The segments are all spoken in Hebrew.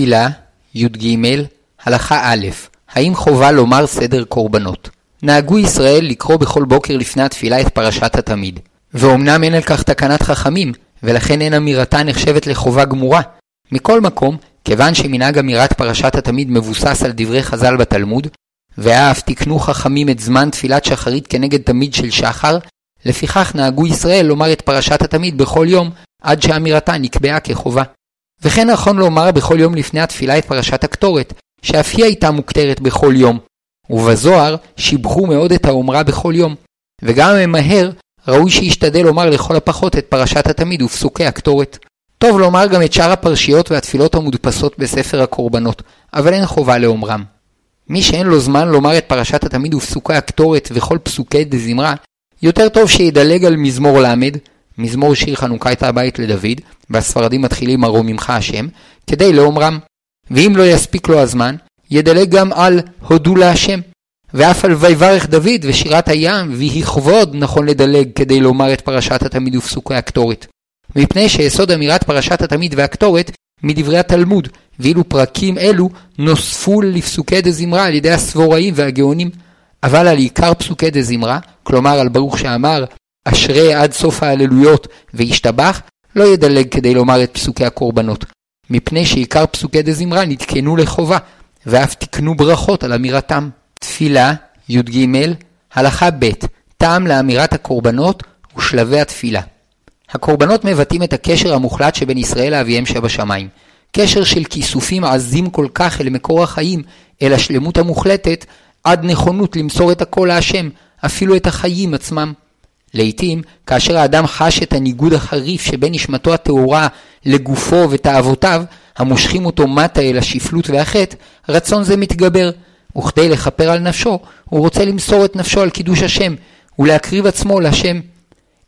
תפילה, י"ג, הלכה א', האם חובה לומר סדר קורבנות? נהגו ישראל לקרוא בכל בוקר לפני התפילה את פרשת התמיד. ואומנם אין על כך תקנת חכמים, ולכן אין אמירתה נחשבת לחובה גמורה. מכל מקום, כיוון שמנהג אמירת פרשת התמיד מבוסס על דברי חז"ל בתלמוד, ואף תיקנו חכמים את זמן תפילת שחרית כנגד תמיד של שחר, לפיכך נהגו ישראל לומר את פרשת התמיד בכל יום, עד שאמירתה נקבעה כחובה. וכן נכון לומר בכל יום לפני התפילה את פרשת הקטורת, שאף היא הייתה מוכתרת בכל יום. ובזוהר שיבחו מאוד את האומרה בכל יום. וגם ממהר, ראוי שישתדל לומר לכל הפחות את פרשת התמיד ופסוקי הקטורת. טוב לומר גם את שאר הפרשיות והתפילות המודפסות בספר הקורבנות, אבל אין חובה לאומרם. מי שאין לו זמן לומר את פרשת התמיד ופסוקי הקטורת וכל פסוקי דזמרה, יותר טוב שידלג על מזמור ל', מזמור שיר חנוכת הבית לדוד, והספרדים מתחילים ארוממך השם, כדי לאומרם. ואם לא יספיק לו הזמן, ידלג גם על הודו להשם. ואף על ויברך דוד ושירת הים, ויהי כבוד נכון לדלג כדי לומר את פרשת התמיד ופסוקי הקטורת. מפני שיסוד אמירת פרשת התמיד והקטורת מדברי התלמוד, ואילו פרקים אלו נוספו לפסוקי דזמרה על ידי הסבוראים והגאונים. אבל על עיקר פסוקי דזמרה, כלומר על ברוך שאמר, אשרי עד סוף ההללויות וישתבח, לא ידלג כדי לומר את פסוקי הקורבנות, מפני שעיקר פסוקי דזמרה נתקנו לחובה, ואף תקנו ברכות על אמירתם. תפילה, י"ג, הלכה ב' טעם לאמירת הקורבנות ושלבי התפילה. הקורבנות מבטאים את הקשר המוחלט שבין ישראל לאביהם שבשמיים. קשר של כיסופים עזים כל כך אל מקור החיים, אל השלמות המוחלטת, עד נכונות למסור את הכל להשם, אפילו את החיים עצמם. לעתים, כאשר האדם חש את הניגוד החריף שבין נשמתו הטהורה לגופו ותאוותיו, המושכים אותו מטה אל השפלות והחטא, רצון זה מתגבר, וכדי לכפר על נפשו, הוא רוצה למסור את נפשו על קידוש השם, ולהקריב עצמו להשם.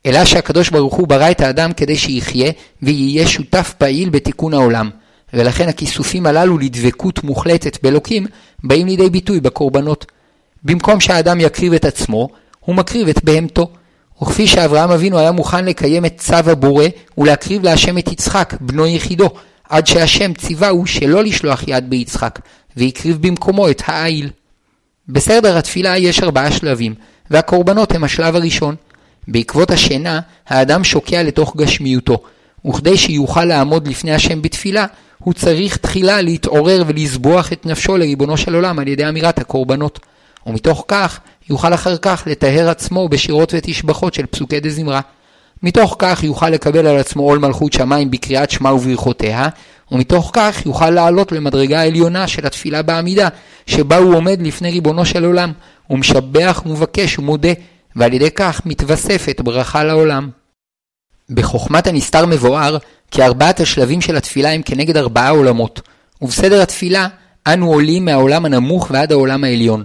אלא שהקדוש ברוך הוא ברא את האדם כדי שיחיה, ויהיה שותף פעיל בתיקון העולם. ולכן הכיסופים הללו לדבקות מוחלטת באלוקים, באים לידי ביטוי בקורבנות. במקום שהאדם יקריב את עצמו, הוא מקריב את בהמתו. וכפי שאברהם אבינו היה מוכן לקיים את צו הבורא ולהקריב להשם את יצחק, בנו יחידו, עד שהשם ציווהו שלא לשלוח יד ביצחק, והקריב במקומו את העיל. בסדר התפילה יש ארבעה שלבים, והקורבנות הם השלב הראשון. בעקבות השינה, האדם שוקע לתוך גשמיותו, וכדי שיוכל לעמוד לפני השם בתפילה, הוא צריך תחילה להתעורר ולסבוח את נפשו לריבונו של עולם על ידי אמירת הקורבנות. ומתוך כך יוכל אחר כך לטהר עצמו בשירות ותשבחות של פסוקי דזמרה. מתוך כך יוכל לקבל על עצמו עול מלכות שמיים בקריאת שמע וברכותיה, ומתוך כך יוכל לעלות למדרגה העליונה של התפילה בעמידה, שבה הוא עומד לפני ריבונו של עולם, ומשבח ומבקש ומודה, ועל ידי כך מתווספת ברכה לעולם. בחוכמת הנסתר מבואר כי ארבעת השלבים של התפילה הם כנגד ארבעה עולמות, ובסדר התפילה אנו עולים מהעולם הנמוך ועד העולם העליון.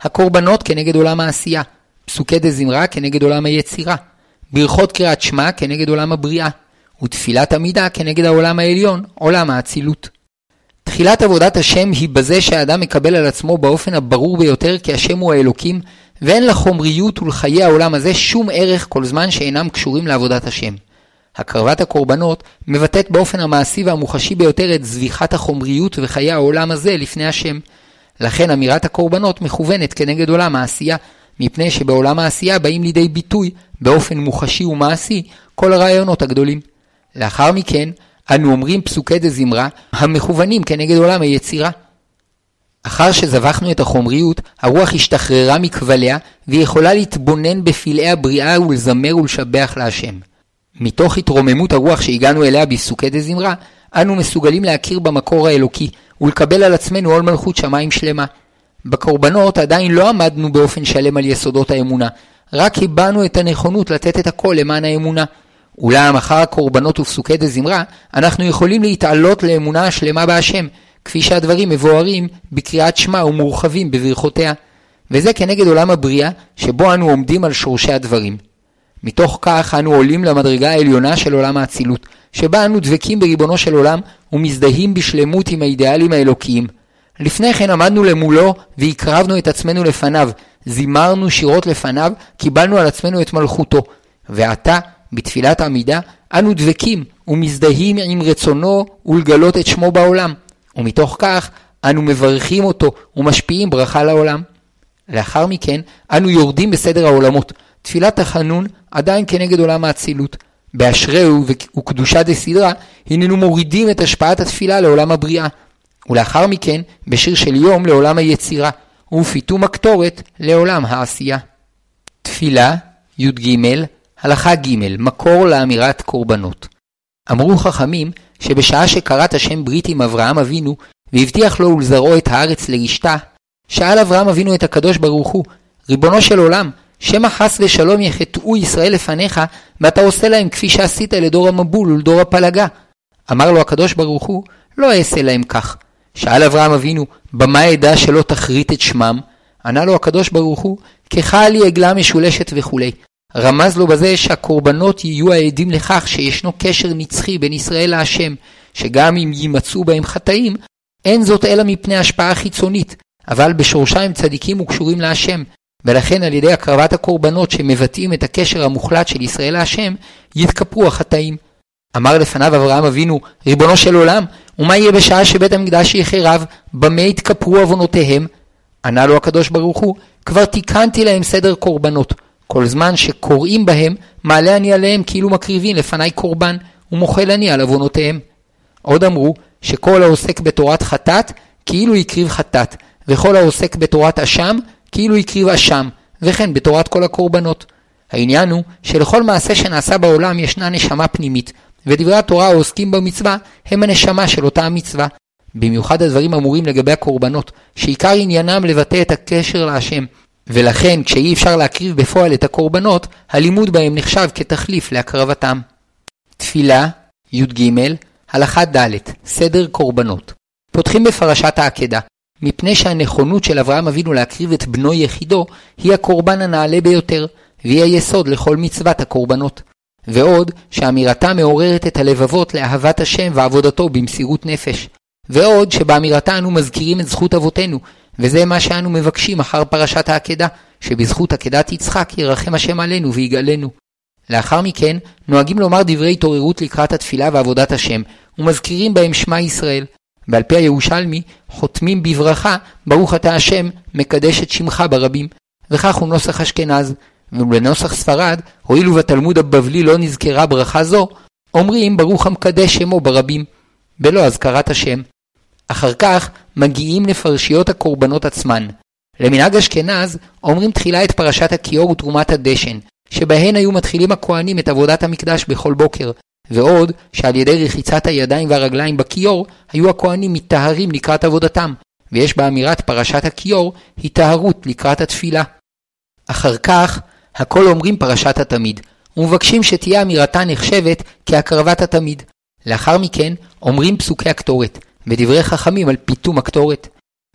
הקורבנות כנגד עולם העשייה, פסוקי דזמרה כנגד עולם היצירה, ברכות קריאת שמע כנגד עולם הבריאה, ותפילת עמידה כנגד העולם העליון, עולם האצילות. תחילת עבודת השם היא בזה שהאדם מקבל על עצמו באופן הברור ביותר כי השם הוא האלוקים, ואין לחומריות ולחיי העולם הזה שום ערך כל זמן שאינם קשורים לעבודת השם. הקרבת הקורבנות מבטאת באופן המעשי והמוחשי ביותר את זביחת החומריות וחיי העולם הזה לפני השם. לכן אמירת הקורבנות מכוונת כנגד עולם העשייה, מפני שבעולם העשייה באים לידי ביטוי באופן מוחשי ומעשי כל הרעיונות הגדולים. לאחר מכן, אנו אומרים פסוקי דזמרה המכוונים כנגד עולם היצירה. אחר שזבחנו את החומריות, הרוח השתחררה מכבליה, והיא יכולה להתבונן בפלאי הבריאה ולזמר ולשבח להשם. מתוך התרוממות הרוח שהגענו אליה בפסוקי דזמרה, אנו מסוגלים להכיר במקור האלוקי, ולקבל על עצמנו עול מלכות שמיים שלמה. בקורבנות עדיין לא עמדנו באופן שלם על יסודות האמונה, רק הבענו את הנכונות לתת את הכל למען האמונה. אולם אחר הקורבנות ופסוקי דזמרה, אנחנו יכולים להתעלות לאמונה השלמה בהשם, כפי שהדברים מבוארים בקריאת שמע ומורחבים בברכותיה. וזה כנגד עולם הבריאה, שבו אנו עומדים על שורשי הדברים. מתוך כך אנו עולים למדרגה העליונה של עולם האצילות, שבה אנו דבקים בריבונו של עולם ומזדהים בשלמות עם האידיאלים האלוקיים. לפני כן עמדנו למולו והקרבנו את עצמנו לפניו, זימרנו שירות לפניו, קיבלנו על עצמנו את מלכותו. ועתה, בתפילת עמידה, אנו דבקים ומזדהים עם רצונו ולגלות את שמו בעולם. ומתוך כך אנו מברכים אותו ומשפיעים ברכה לעולם. לאחר מכן, אנו יורדים בסדר העולמות. תפילת החנון עדיין כנגד עולם האצילות. באשריהו וקדושה דסדרה, הננו מורידים את השפעת התפילה לעולם הבריאה. ולאחר מכן, בשיר של יום לעולם היצירה, ופיתום הקטורת לעולם העשייה. תפילה, י"ג, הלכה ג', מקור לאמירת קורבנות. אמרו חכמים שבשעה שכרת השם ברית עם אברהם אבינו, והבטיח לו ולזרעו את הארץ לרשתה, שאל אברהם אבינו את הקדוש ברוך הוא, ריבונו של עולם, שמא חס ושלום יחטאו ישראל לפניך, ואתה עושה להם כפי שעשית לדור המבול ולדור הפלגה. אמר לו הקדוש ברוך הוא, לא אעשה להם כך. שאל אברהם אבינו, במה אדע שלא תכרית את שמם? ענה לו הקדוש ברוך הוא, ככה לי עגלה משולשת וכולי. רמז לו בזה שהקורבנות יהיו העדים לכך שישנו קשר נצחי בין ישראל להשם, שגם אם יימצאו בהם חטאים, אין זאת אלא מפני השפעה חיצונית, אבל בשורשה הם צדיקים וקשורים להשם, ולכן על ידי הקרבת הקורבנות שמבטאים את הקשר המוחלט של ישראל להשם, יתכפרו החטאים. אמר לפניו אברהם אבינו, ריבונו של עולם, ומה יהיה בשעה שבית המקדש יחרב, במה יתכפרו עוונותיהם? ענה לו הקדוש ברוך הוא, כבר תיקנתי להם סדר קורבנות. כל זמן שקוראים בהם, מעלה אני עליהם כאילו מקריבים לפניי קורבן, ומוחל אני על עוונותיהם. עוד אמרו, שכל העוסק בתורת חטאת, כאילו הקריב חטאת, וכל העוסק בתורת אשם, כאילו הקריב אשם, וכן בתורת כל הקורבנות. העניין הוא שלכל מעשה שנעשה בעולם ישנה נשמה פנימית, ודברי התורה העוסקים במצווה הם הנשמה של אותה המצווה. במיוחד הדברים אמורים לגבי הקורבנות, שעיקר עניינם לבטא את הקשר להשם, ולכן כשאי אפשר להקריב בפועל את הקורבנות, הלימוד בהם נחשב כתחליף להקרבתם. תפילה, י"ג, הלכה ד', סדר קורבנות. פותחים בפרשת העקדה, מפני שהנכונות של אברהם אבינו להקריב את בנו יחידו, היא הקורבן הנעלה ביותר, והיא היסוד לכל מצוות הקורבנות. ועוד, שאמירתה מעוררת את הלבבות לאהבת השם ועבודתו במסירות נפש. ועוד, שבאמירתה אנו מזכירים את זכות אבותינו, וזה מה שאנו מבקשים אחר פרשת העקדה, שבזכות עקדת יצחק ירחם השם עלינו ויגאלנו. לאחר מכן, נוהגים לומר דברי התעוררות לקראת התפילה ועבודת השם, ומזכירים בהם שמע ישראל. ועל פי הירושלמי, חותמים בברכה, ברוך אתה השם, מקדש את שמך ברבים. וכך הוא נוסח אשכנז. ובנוסח ספרד, הואיל ובתלמוד הבבלי לא נזכרה ברכה זו, אומרים ברוך המקדש שמו ברבים, בלא אזכרת השם. אחר כך מגיעים לפרשיות הקורבנות עצמן. למנהג אשכנז אומרים תחילה את פרשת הכיור ותרומת הדשן, שבהן היו מתחילים הכהנים את עבודת המקדש בכל בוקר, ועוד שעל ידי רחיצת הידיים והרגליים בכיור, היו הכהנים מטהרים לקראת עבודתם, ויש באמירת פרשת הכיור היטהרות לקראת התפילה. אחר כך, הכל אומרים פרשת התמיד, ומבקשים שתהיה אמירתה נחשבת כהקרבת התמיד. לאחר מכן, אומרים פסוקי הקטורת, ודברי חכמים על פיתום הקטורת.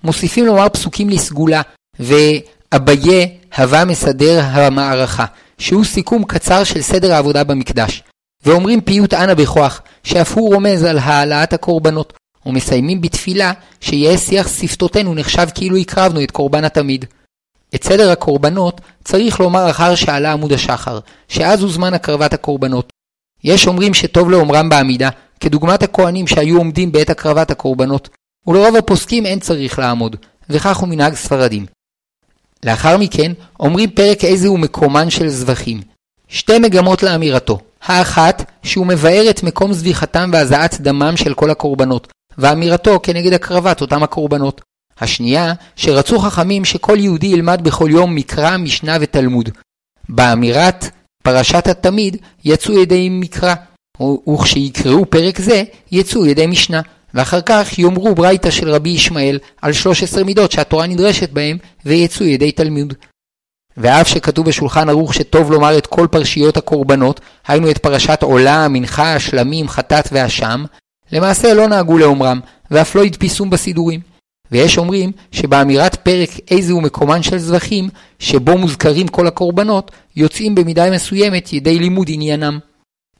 מוסיפים לומר פסוקים לסגולה, ואביה הווה מסדר המערכה, שהוא סיכום קצר של סדר העבודה במקדש. ואומרים פיוט אנה בכוח, שאף הוא רומז על העלאת הקורבנות, ומסיימים בתפילה שיהיה שיח שפתותינו נחשב כאילו הקרבנו את קורבן התמיד. את סדר הקורבנות צריך לומר אחר שעלה עמוד השחר, שאז הוא זמן הקרבת הקורבנות. יש אומרים שטוב לאומרם בעמידה, כדוגמת הכהנים שהיו עומדים בעת הקרבת הקורבנות, ולרוב הפוסקים אין צריך לעמוד, וכך הוא מנהג ספרדים. לאחר מכן אומרים פרק איזה הוא מקומן של זבחים. שתי מגמות לאמירתו. האחת, שהוא מבאר את מקום זביחתם והזעת דמם של כל הקורבנות, ואמירתו כנגד הקרבת אותם הקורבנות. השנייה, שרצו חכמים שכל יהודי ילמד בכל יום מקרא, משנה ותלמוד. באמירת פרשת התמיד יצאו ידי מקרא, וכשיקראו פרק זה, יצאו ידי משנה. ואחר כך יאמרו ברייתא של רבי ישמעאל על 13 מידות שהתורה נדרשת בהם, ויצאו ידי תלמוד. ואף שכתוב בשולחן ערוך שטוב לומר את כל פרשיות הקורבנות, היינו את פרשת עולה, מנחה, שלמים, חטאת ואשם, למעשה לא נהגו לאומרם, ואף לא הדפיסום בסידורים. ויש אומרים שבאמירת פרק איזה הוא מקומן של זבחים, שבו מוזכרים כל הקורבנות, יוצאים במידה מסוימת ידי לימוד עניינם.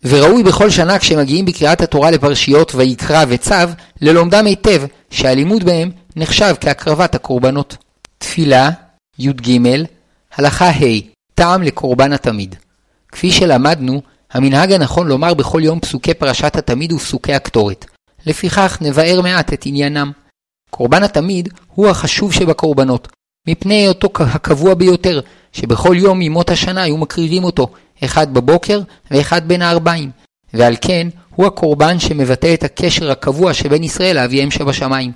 וראוי בכל שנה כשמגיעים בקריאת התורה לפרשיות ויקרא וצו, ללומדם היטב שהלימוד בהם נחשב כהקרבת הקורבנות. תפילה, י"ג, הלכה ה' טעם לקורבן התמיד. כפי שלמדנו, המנהג הנכון לומר בכל יום פסוקי פרשת התמיד ופסוקי הקטורת. לפיכך נבער מעט את עניינם. קורבן התמיד הוא החשוב שבקורבנות, מפני היותו הקבוע ביותר, שבכל יום מימות השנה היו מקריבים אותו, אחד בבוקר ואחד בין הארבעים, ועל כן הוא הקורבן שמבטא את הקשר הקבוע שבין ישראל לאביהם שבשמיים.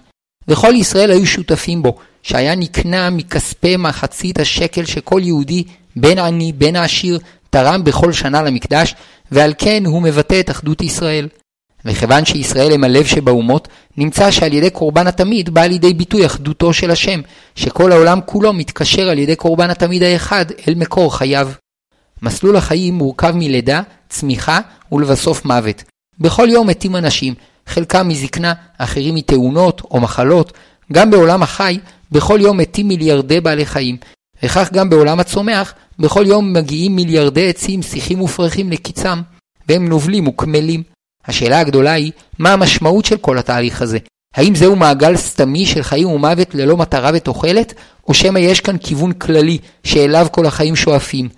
וכל ישראל היו שותפים בו, שהיה נקנה מכספי מחצית השקל שכל יהודי, בין עני בין העשיר, תרם בכל שנה למקדש, ועל כן הוא מבטא את אחדות ישראל. וכיוון שישראל הם הלב שבאומות, נמצא שעל ידי קורבן התמיד בא לידי ביטוי אחדותו של השם, שכל העולם כולו מתקשר על ידי קורבן התמיד האחד אל מקור חייו. מסלול החיים מורכב מלידה, צמיחה ולבסוף מוות. בכל יום מתים אנשים, חלקם מזקנה, אחרים מתאונות או מחלות. גם בעולם החי, בכל יום מתים מיליארדי בעלי חיים. וכך גם בעולם הצומח, בכל יום מגיעים מיליארדי עצים, שיחים ופרחים לקיצם, והם נובלים וקמלים. השאלה הגדולה היא, מה המשמעות של כל התהליך הזה? האם זהו מעגל סתמי של חיים ומוות ללא מטרה ותוחלת, או שמא יש כאן כיוון כללי שאליו כל החיים שואפים?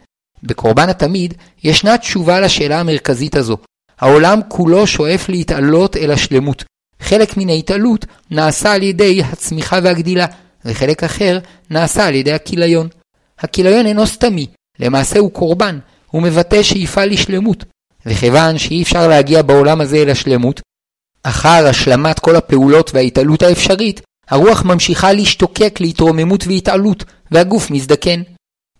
בקורבן התמיד ישנה תשובה לשאלה המרכזית הזו. העולם כולו שואף להתעלות אל השלמות. חלק מן ההתעלות נעשה על ידי הצמיחה והגדילה, וחלק אחר נעשה על ידי הכיליון. הכיליון אינו סתמי, למעשה הוא קורבן, הוא מבטא שאיפה לשלמות. וכיוון שאי אפשר להגיע בעולם הזה אל השלמות, אחר השלמת כל הפעולות וההתעלות האפשרית, הרוח ממשיכה להשתוקק להתרוממות והתעלות, והגוף מזדקן.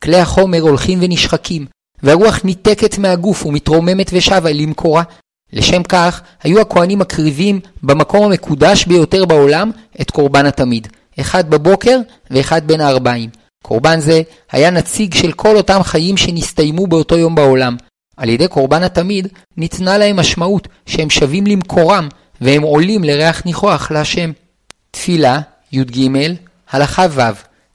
כלי החומר הולכים ונשחקים, והרוח ניתקת מהגוף ומתרוממת ושבה למקורה. לשם כך, היו הכהנים מקריבים במקום המקודש ביותר בעולם את קורבן התמיד, אחד בבוקר ואחד בין הארבעים. קורבן זה היה נציג של כל אותם חיים שנסתיימו באותו יום בעולם. על ידי קורבן התמיד ניתנה להם משמעות שהם שווים למקורם והם עולים לריח ניחוח להשם. תפילה, י"ג, הלכה ו',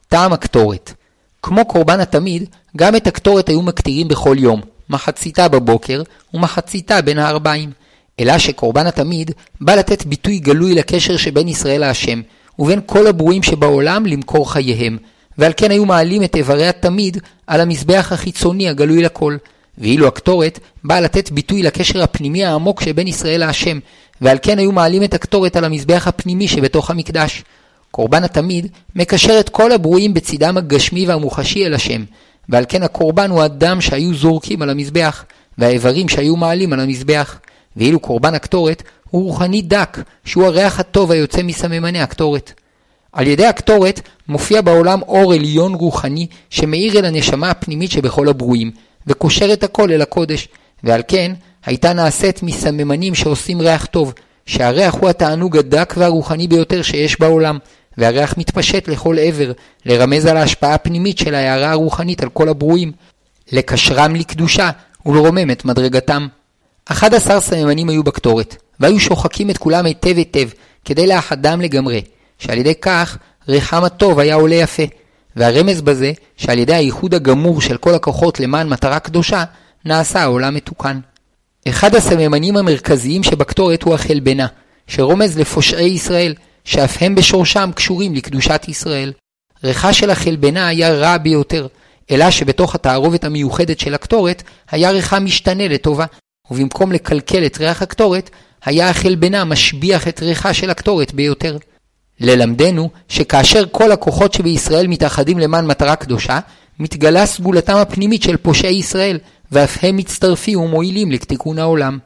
טעם הקטורת. כמו קורבן התמיד, גם את הקטורת היו מקטירים בכל יום, מחציתה בבוקר ומחציתה בין הארבעים. אלא שקורבן התמיד בא לתת ביטוי גלוי לקשר שבין ישראל להשם, ובין כל הברואים שבעולם למקור חייהם, ועל כן היו מעלים את איברי התמיד על המזבח החיצוני הגלוי לכל. ואילו הקטורת באה לתת ביטוי לקשר הפנימי העמוק שבין ישראל להשם, ועל כן היו מעלים את הקטורת על המזבח הפנימי שבתוך המקדש. קורבן התמיד מקשר את כל הברואים בצידם הגשמי והמוחשי אל השם, ועל כן הקורבן הוא הדם שהיו זורקים על המזבח, והאיברים שהיו מעלים על המזבח. ואילו קורבן הקטורת הוא רוחני דק, שהוא הריח הטוב היוצא מסממני הקטורת. על ידי הקטורת מופיע בעולם אור עליון רוחני שמאיר אל הנשמה הפנימית שבכל הברואים, וקושר את הכל אל הקודש, ועל כן הייתה נעשית מסממנים שעושים ריח טוב, שהריח הוא התענוג הדק והרוחני ביותר שיש בעולם, והריח מתפשט לכל עבר, לרמז על ההשפעה הפנימית של ההערה הרוחנית על כל הברואים, לקשרם לקדושה ולרומם את מדרגתם. אחד עשר סממנים היו בקטורת, והיו שוחקים את כולם היטב היטב, כדי לאחדם לגמרי, שעל ידי כך ריחם הטוב היה עולה יפה. והרמז בזה, שעל ידי האיחוד הגמור של כל הכוחות למען מטרה קדושה, נעשה העולם מתוקן. אחד הסממנים המרכזיים שבקטורת הוא החלבנה, שרומז לפושעי ישראל, שאף הם בשורשם קשורים לקדושת ישראל. ריחה של החלבנה היה רע ביותר, אלא שבתוך התערובת המיוחדת של הקטורת, היה ריחה משתנה לטובה, ובמקום לקלקל את ריח הקטורת, היה החלבנה משביח את ריחה של הקטורת ביותר. ללמדנו שכאשר כל הכוחות שבישראל מתאחדים למען מטרה קדושה, מתגלה סגולתם הפנימית של פושעי ישראל, ואף הם מצטרפים ומועילים לתיקון העולם.